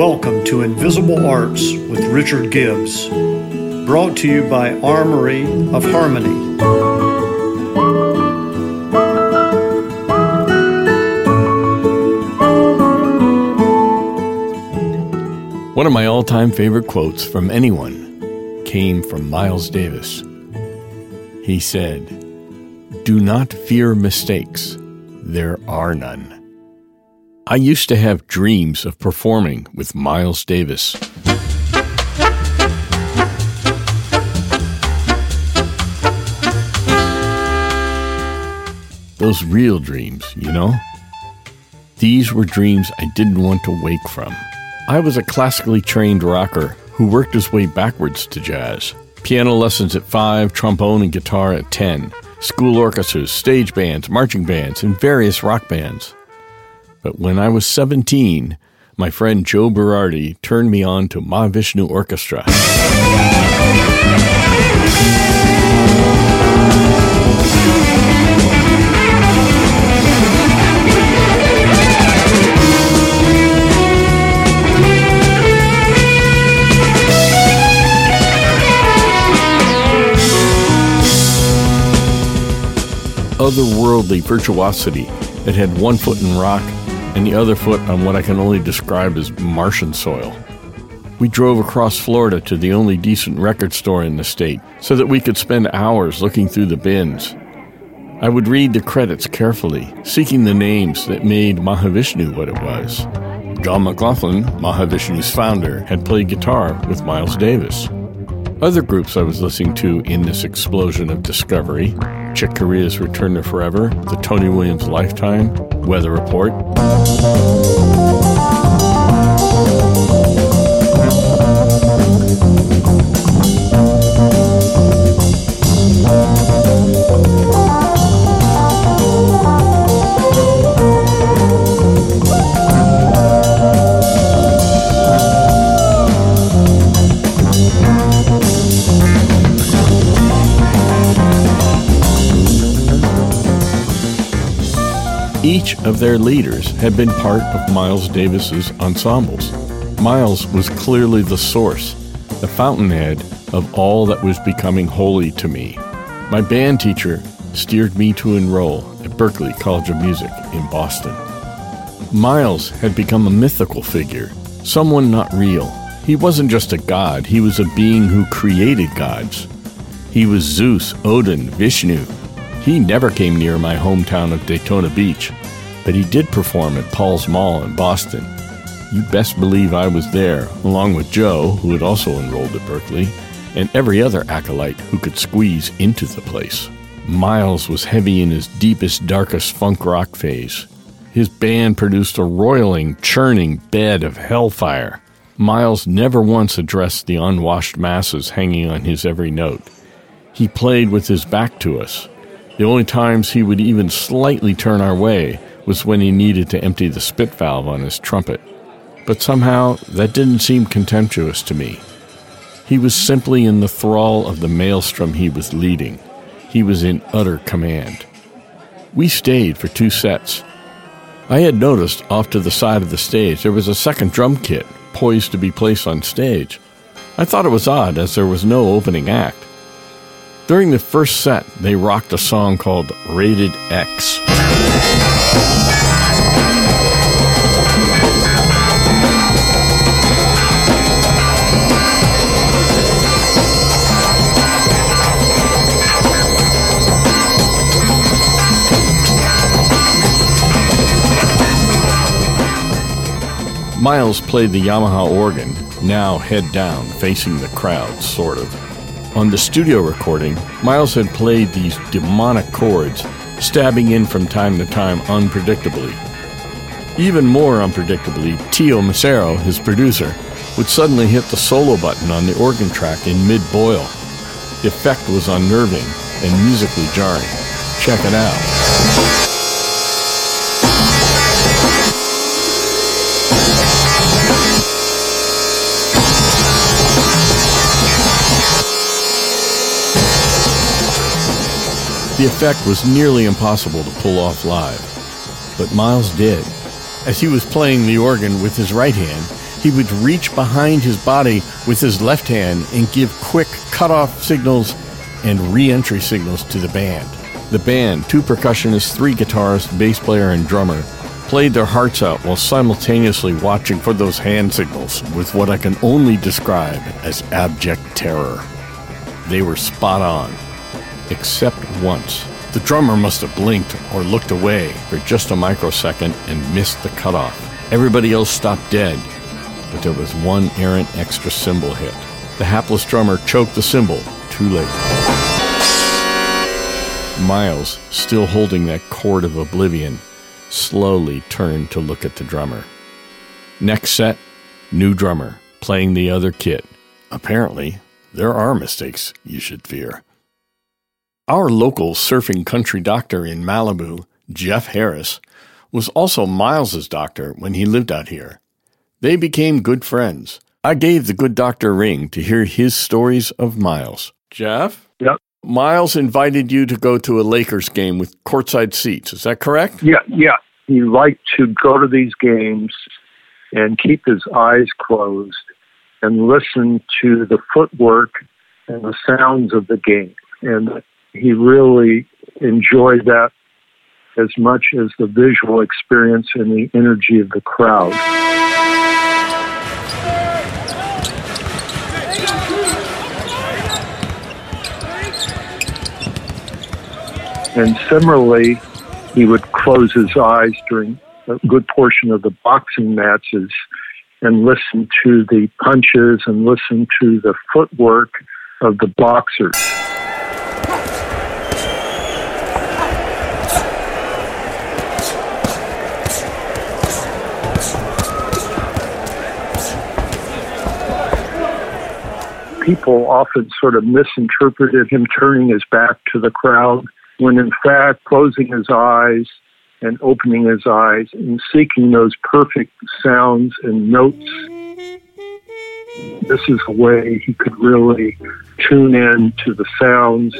Welcome to Invisible Arts with Richard Gibbs, brought to you by Armory of Harmony. One of my all time favorite quotes from anyone came from Miles Davis. He said, Do not fear mistakes, there are none. I used to have dreams of performing with Miles Davis. Those real dreams, you know? These were dreams I didn't want to wake from. I was a classically trained rocker who worked his way backwards to jazz. Piano lessons at 5, trombone and guitar at 10, school orchestras, stage bands, marching bands, and various rock bands. But when I was 17, my friend Joe Berardi turned me on to Mahavishnu Orchestra. otherworldly virtuosity that had one foot in rock and the other foot on what I can only describe as Martian soil. We drove across Florida to the only decent record store in the state so that we could spend hours looking through the bins. I would read the credits carefully, seeking the names that made Mahavishnu what it was. John McLaughlin, Mahavishnu's founder, had played guitar with Miles Davis. Other groups I was listening to in this explosion of discovery Chick Corea's Return to Forever, the Tony Williams Lifetime, Weather Report. Each of their leaders had been part of Miles Davis's ensembles. Miles was clearly the source, the fountainhead of all that was becoming holy to me. My band teacher steered me to enroll at Berklee College of Music in Boston. Miles had become a mythical figure, someone not real. He wasn't just a god, he was a being who created gods. He was Zeus, Odin, Vishnu. He never came near my hometown of Daytona Beach, but he did perform at Paul's Mall in Boston. You best believe I was there, along with Joe, who had also enrolled at Berklee, and every other acolyte who could squeeze into the place. Miles was heavy in his deepest, darkest funk rock phase. His band produced a roiling, churning bed of hellfire. Miles never once addressed the unwashed masses hanging on his every note. He played with his back to us. The only times he would even slightly turn our way was when he needed to empty the spit valve on his trumpet. But somehow that didn't seem contemptuous to me. He was simply in the thrall of the maelstrom he was leading. He was in utter command. We stayed for two sets. I had noticed off to the side of the stage there was a second drum kit poised to be placed on stage. I thought it was odd as there was no opening act. During the first set, they rocked a song called Rated X. Miles played the Yamaha organ, now head down, facing the crowd, sort of. On the studio recording, Miles had played these demonic chords, stabbing in from time to time unpredictably. Even more unpredictably, Teo Macero, his producer, would suddenly hit the solo button on the organ track in mid boil. The effect was unnerving and musically jarring. Check it out. The effect was nearly impossible to pull off live, but Miles did. As he was playing the organ with his right hand, He would reach behind his body with his left hand and give quick cut-off signals and re-entry signals to the band. The band, two percussionists, three guitarists, bass player, and drummer, played their hearts out while simultaneously watching for those hand signals with what I can only describe as abject terror. They were spot on, except once. The drummer must have blinked or looked away for just a microsecond and missed the cutoff. Everybody else stopped dead, but there was one errant extra cymbal hit. The hapless drummer choked the cymbal too late. Miles, still holding that chord of oblivion, slowly turned to look at the drummer. Next set, new drummer, playing the other kit. Apparently, there are mistakes you should fear. Our local surfing country doctor in Malibu, Jeff Harris, was also Miles's doctor when he lived out here. They became good friends. I gave the good doctor a ring to hear his stories of Miles. Jeff? Yep. Miles invited you to go to a Lakers game with courtside seats. Is that correct? Yeah, yeah. He liked to go to these games and keep his eyes closed and listen to the footwork and the sounds of the game. And he really enjoyed that as much as the visual experience and the energy of the crowd. And similarly, he would close his eyes during a good portion of the boxing matches and listen to the punches and listen to the footwork of the boxers. People often sort of misinterpreted him turning his back to the crowd when in fact closing his eyes and opening his eyes and seeking those perfect sounds and notes. This is a way he could really tune in to the sounds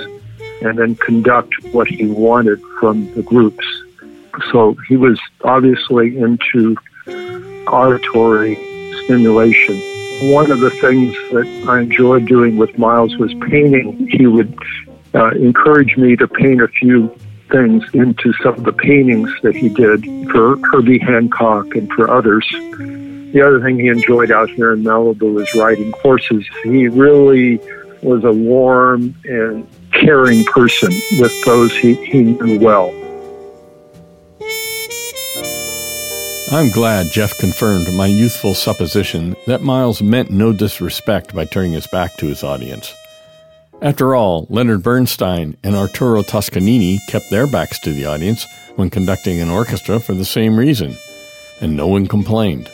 and then conduct what he wanted from the groups. So he was obviously into auditory stimulation one of the things that I enjoyed doing with Miles was painting. He would uh, encourage me to paint a few things into some of the paintings that he did for Herbie Hancock and for others. The other thing he enjoyed out here in Malibu was riding horses. He really was a warm and caring person with those he, he knew well. I'm glad Jeff confirmed my youthful supposition that Miles meant no disrespect by turning his back to his audience. After all, Leonard Bernstein and Arturo Toscanini kept their backs to the audience when conducting an orchestra for the same reason, and no one complained.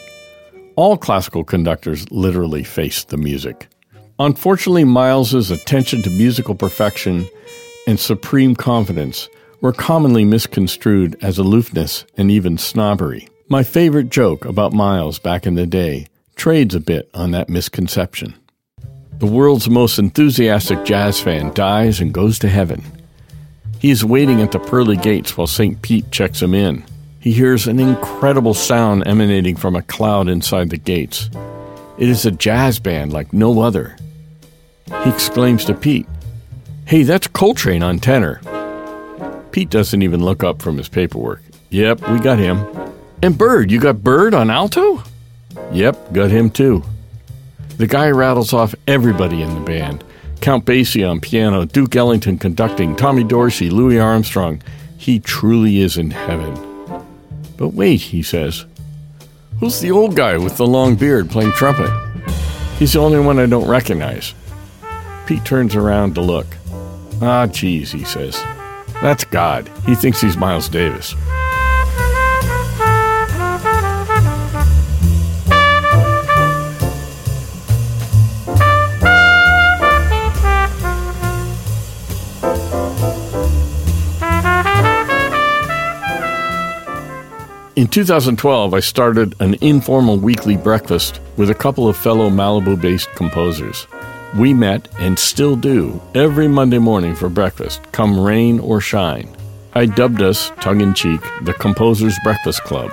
All classical conductors literally faced the music. Unfortunately, Miles's attention to musical perfection and supreme confidence were commonly misconstrued as aloofness and even snobbery. My favorite joke about Miles back in the day trades a bit on that misconception. The world's most enthusiastic jazz fan dies and goes to heaven. He is waiting at the pearly gates while St. Pete checks him in. He hears an incredible sound emanating from a cloud inside the gates. It is a jazz band like no other. He exclaims to Pete, Hey, that's Coltrane on tenor. Pete doesn't even look up from his paperwork. Yep, we got him. And Bird, you got Bird on alto? Yep, got him too. The guy rattles off everybody in the band Count Basie on piano, Duke Ellington conducting, Tommy Dorsey, Louis Armstrong. He truly is in heaven. But wait, he says. Who's the old guy with the long beard playing trumpet? He's the only one I don't recognize. Pete turns around to look. Ah, geez, he says. That's God. He thinks he's Miles Davis. In 2012, I started an informal weekly breakfast with a couple of fellow Malibu based composers. We met and still do every Monday morning for breakfast, come rain or shine. I dubbed us, tongue in cheek, the Composers Breakfast Club.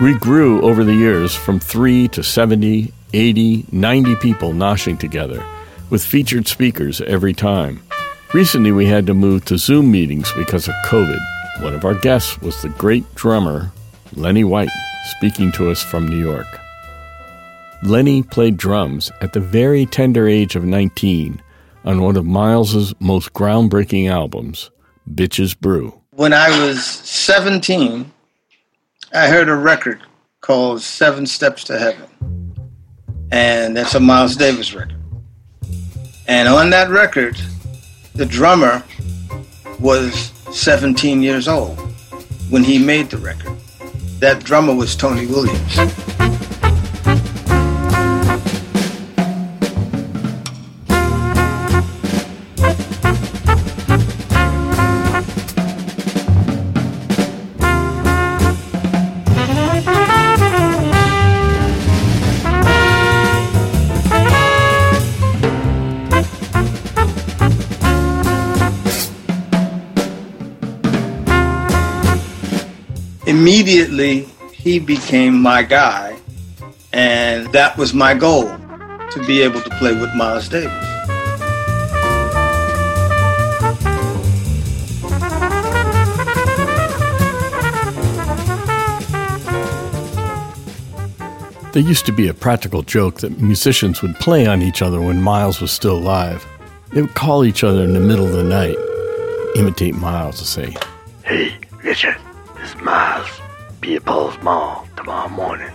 We grew over the years from 3 to 70 80, 90 people noshing together, with featured speakers every time. Recently, we had to move to Zoom meetings because of COVID. One of our guests was the great drummer, Lenny White, speaking to us from New York. Lenny played drums at the very tender age of 19 on one of Miles's most groundbreaking albums, Bitches Brew. When I was 17, I heard a record called Seven Steps to Heaven. And that's a Miles Davis record. And on that record, the drummer was 17 years old when he made the record. That drummer was Tony Williams. Immediately he became my guy, and that was my goal to be able to play with Miles Davis. There used to be a practical joke that musicians would play on each other when Miles was still alive. They would call each other in the middle of the night, imitate Miles and say, Hey, Richard, it's Miles. Be at Paul's Mall tomorrow morning,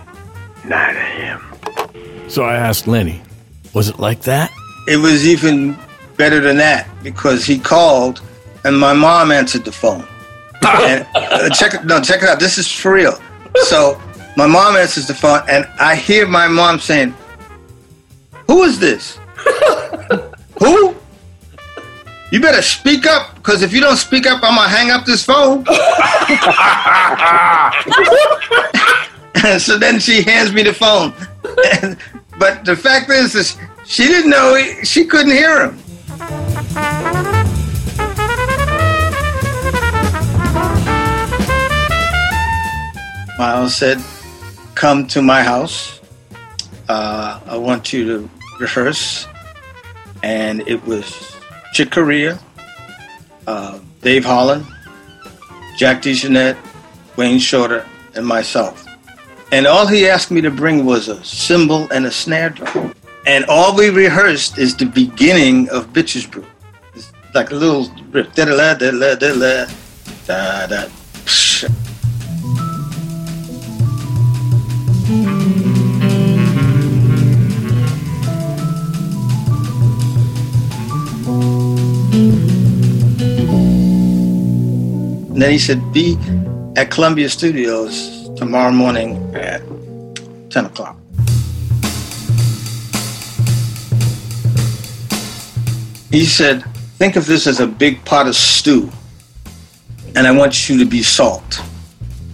9 a.m. So I asked Lenny, was it like that? It was even better than that because he called and my mom answered the phone. and uh, check it, no, check it out. This is for real. So my mom answers the phone and I hear my mom saying, "Who is this? Who? You better speak up because if you don't speak up, I'm gonna hang up this phone." so then she hands me the phone. but the fact is, is she didn't know he, she couldn't hear him. Miles said, "Come to my house. Uh, I want you to rehearse." And it was Chick Corea, uh, Dave Holland, Jack DeJohnette, Wayne Shorter, and myself. And all he asked me to bring was a cymbal and a snare drum. And all we rehearsed is the beginning of Bitches Brew. It's like a little riff. Da da da da da da da da. And then he said, be at Columbia Studios tomorrow morning at 10 o'clock. He said, think of this as a big pot of stew, and I want you to be salt.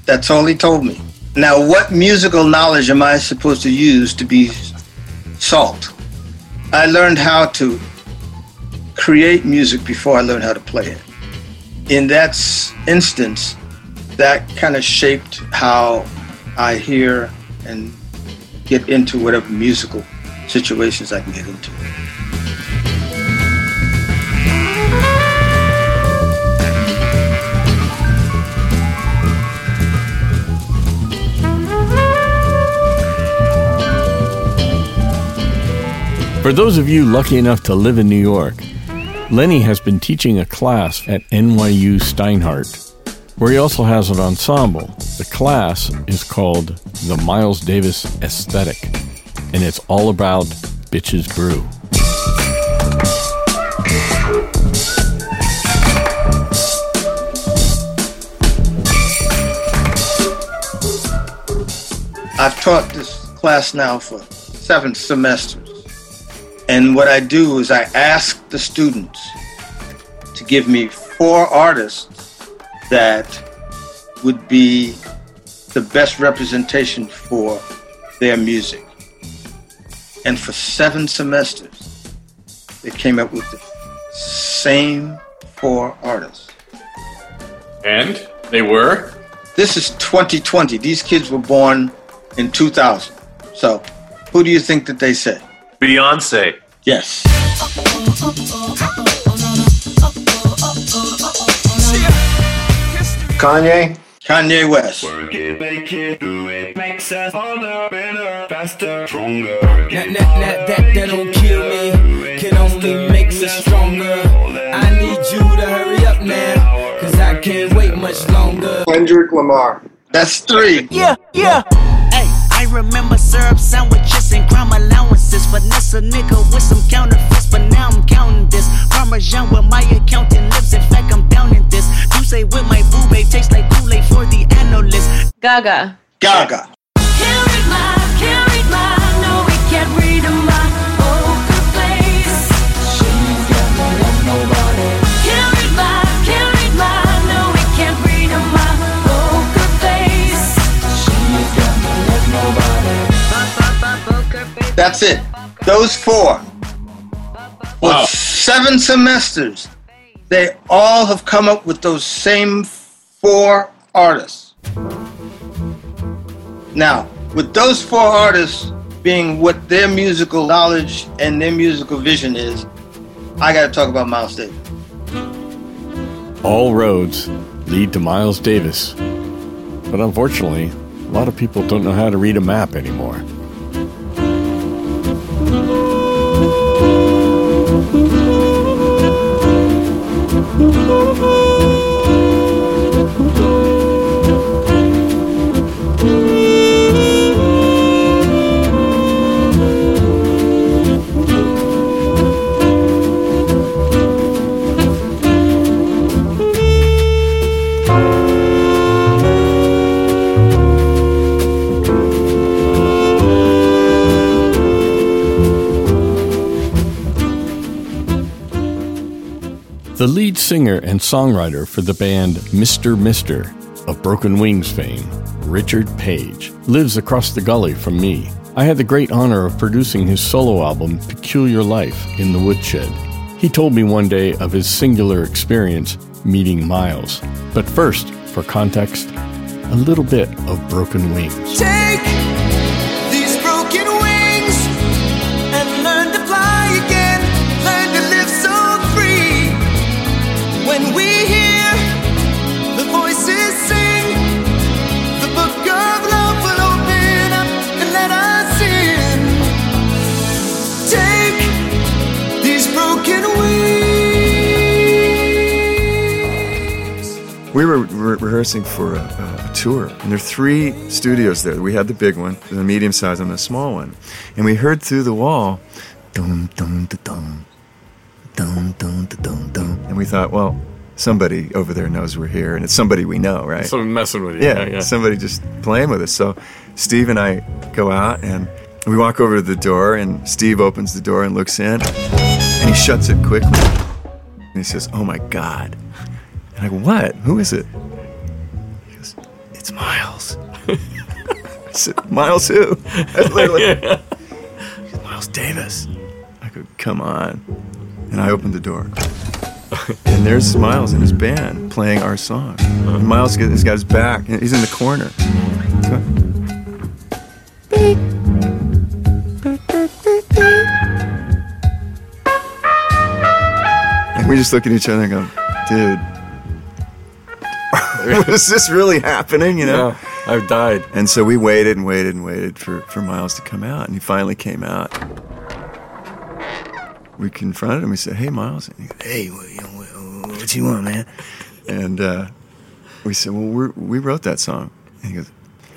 That's all he told me. Now, what musical knowledge am I supposed to use to be salt? I learned how to create music before I learned how to play it. In that instance, that kind of shaped how I hear and get into whatever musical situations I can get into. For those of you lucky enough to live in New York, Lenny has been teaching a class at NYU Steinhardt, where he also has an ensemble. The class is called the Miles Davis Aesthetic, and it's all about Bitches Brew. I've taught this class now for seven semesters. And what I do is I ask the students to give me four artists that would be the best representation for their music. And for seven semesters, they came up with the same four artists. And they were? This is 2020. These kids were born in 2000. So Who do you think that they said? Beyonce. Yes. Kanye? Kanye West. Work it, make it, do it. Makes us harder, better, faster, stronger. That, that, that, that, that don't kill me, can only make us stronger. I need you to hurry up now, cause I can't wait much longer. Kendrick Lamar. That's three. Yeah, yeah. Hey, I remember syrup sandwiches and crime allowances. Finesse a nigga with some counterfeits, but now I'm counting this. Parmesan with my accountant lips. In fact, I'm down in this. You say with my boo babe tastes like Kool-Aid for the analyst. Gaga. Gaga. That's it. Those four. For Wow. seven semesters, they all have come up with those same four artists. Now, with those four artists being what their musical knowledge and their musical vision is, I got to talk about Miles Davis. All roads lead to Miles Davis. But unfortunately, a lot of people don't know how to read a map anymore. Singer and songwriter for the band Mr. Mister of Broken Wings fame, Richard Page, lives across the gully from me. I had the great honor of producing his solo album, Peculiar Life, in the Woodshed. He told me one day of his singular experience meeting Miles. But first, for context, a little bit of Broken Wings. Take We were re- rehearsing for a, a, a tour, and there are three studios there. We had the big one, the medium size, and the small one. And we heard through the wall, dum dum dum, dum dum dum dum. And we thought, well, somebody over there knows we're here, and it's somebody we know, right? Someone messing with you. yeah, somebody just playing with us. So Steve and I go out and we walk over to the door, and Steve opens the door and looks in, and he shuts it quickly. And he says, "Oh my God!" And I go, "What? Who is it?" He goes, "It's Miles." I said, "Miles who?" I literally, said, Miles Davis. I go, "Come on!" And I opened the door. And there's Miles and his band playing our song. And Miles has got his back, he's in the corner. And we just look at each other and go, dude, was this really happening? You know? Yeah, I've died. And so we waited and waited and waited for, for Miles to come out, and he finally came out. We confronted him. We said, "Hey, Miles." And he goes, Hey, what, you know, what, what you want, man? And uh, we said, "Well, we're, we wrote that song." And he goes,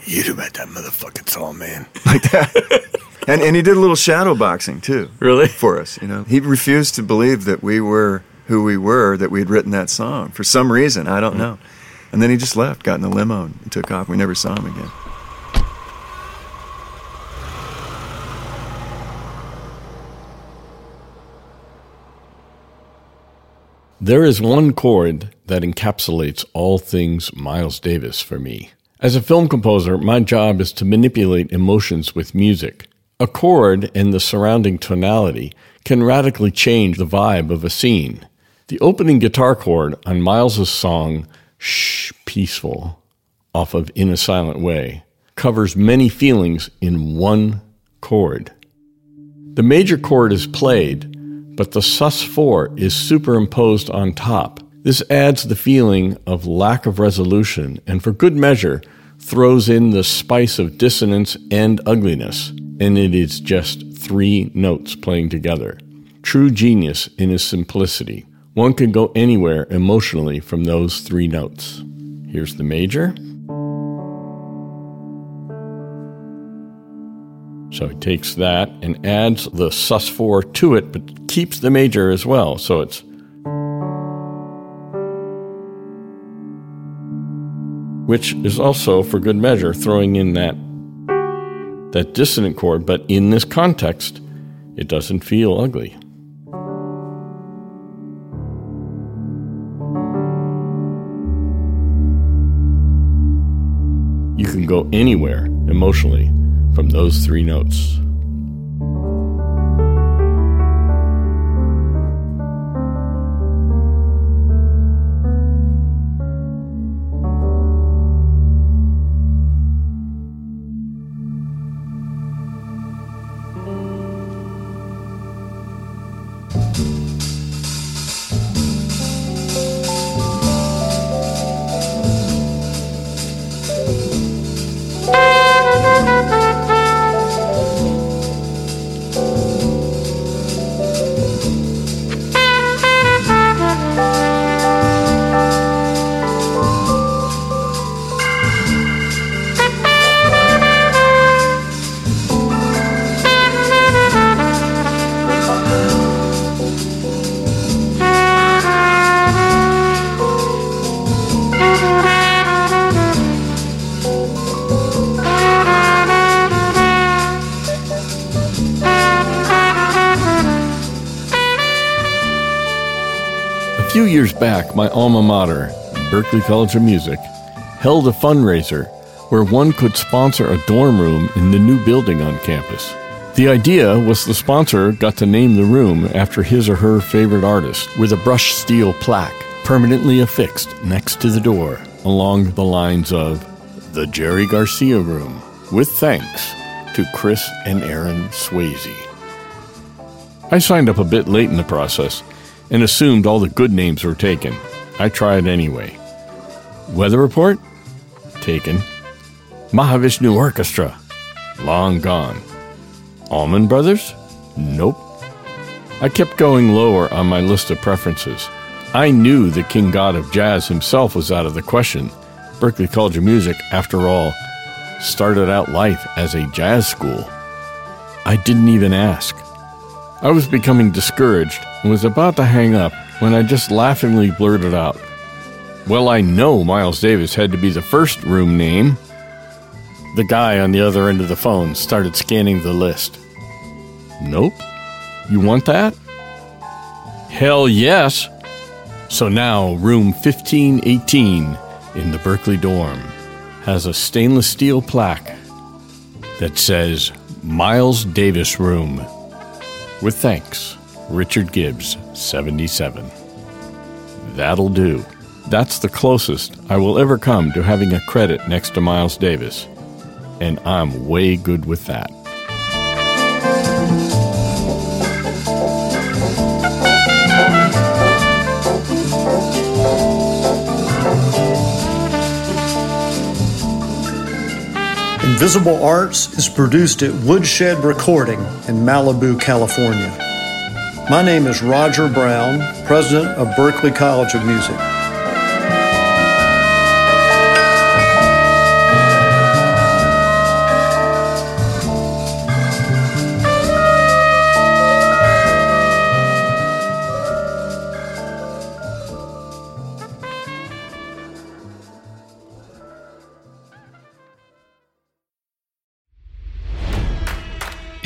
You do about that motherfucking song, man. like that. and and he did a little shadow boxing too. Really? For us, you know. He refused to believe that we were who we were, that we had written that song for some reason. I don't know. And then he just left, got in the limo, and took off. We never saw him again. There is one chord that encapsulates all things Miles Davis for me. As a film composer, my job is to manipulate emotions with music. A chord and the surrounding tonality can radically change the vibe of a scene. The opening guitar chord on Miles's song Shh Peaceful off of In a Silent Way covers many feelings in one chord. The major chord is played, but the sus4 is superimposed on top. This adds the feeling of lack of resolution and, for good measure, throws in the spice of dissonance and ugliness, and it is just three notes playing together. True genius in his simplicity. One can go anywhere emotionally from those three notes. Here's the major. So he takes that and adds the sus4 to it, but keeps the major as well. So it's which is also, for good measure, throwing in that that dissonant chord, but in this context, it doesn't feel ugly. Can go anywhere emotionally from those three notes. Years back, my alma mater, Berklee College of Music, held a fundraiser where one could sponsor a dorm room in the new building on campus. The idea was the sponsor got to name the room after his or her favorite artist with a brushed steel plaque permanently affixed next to the door along the lines of the Jerry Garcia Room, with thanks to Chris and Aaron Swayze. I signed up a bit late in the process and assumed all the good names were taken. I tried anyway. Weather report? Taken. Mahavishnu Orchestra? Long gone. Allman Brothers? Nope. I kept going lower on my list of preferences. I knew the king god of jazz himself was out of the question. Berklee College of Music, after all, started out life as a jazz school. I didn't even ask. I was becoming discouraged and was about to hang up when I just laughingly blurted out, Well, I know Miles Davis had to be the first room name. The guy on the other end of the phone started scanning the list. Nope. You want that? Hell yes. So now, room 1518 in the Berklee dorm has a stainless steel plaque that says Miles Davis Room. With thanks, Richard Gibbs, 77. That'll do. That's the closest I will ever come to having a credit next to Miles Davis, and I'm way good with that. Invisible Arts is produced at Woodshed Recording in Malibu, California. My name is Roger Brown, President of Berklee College of Music.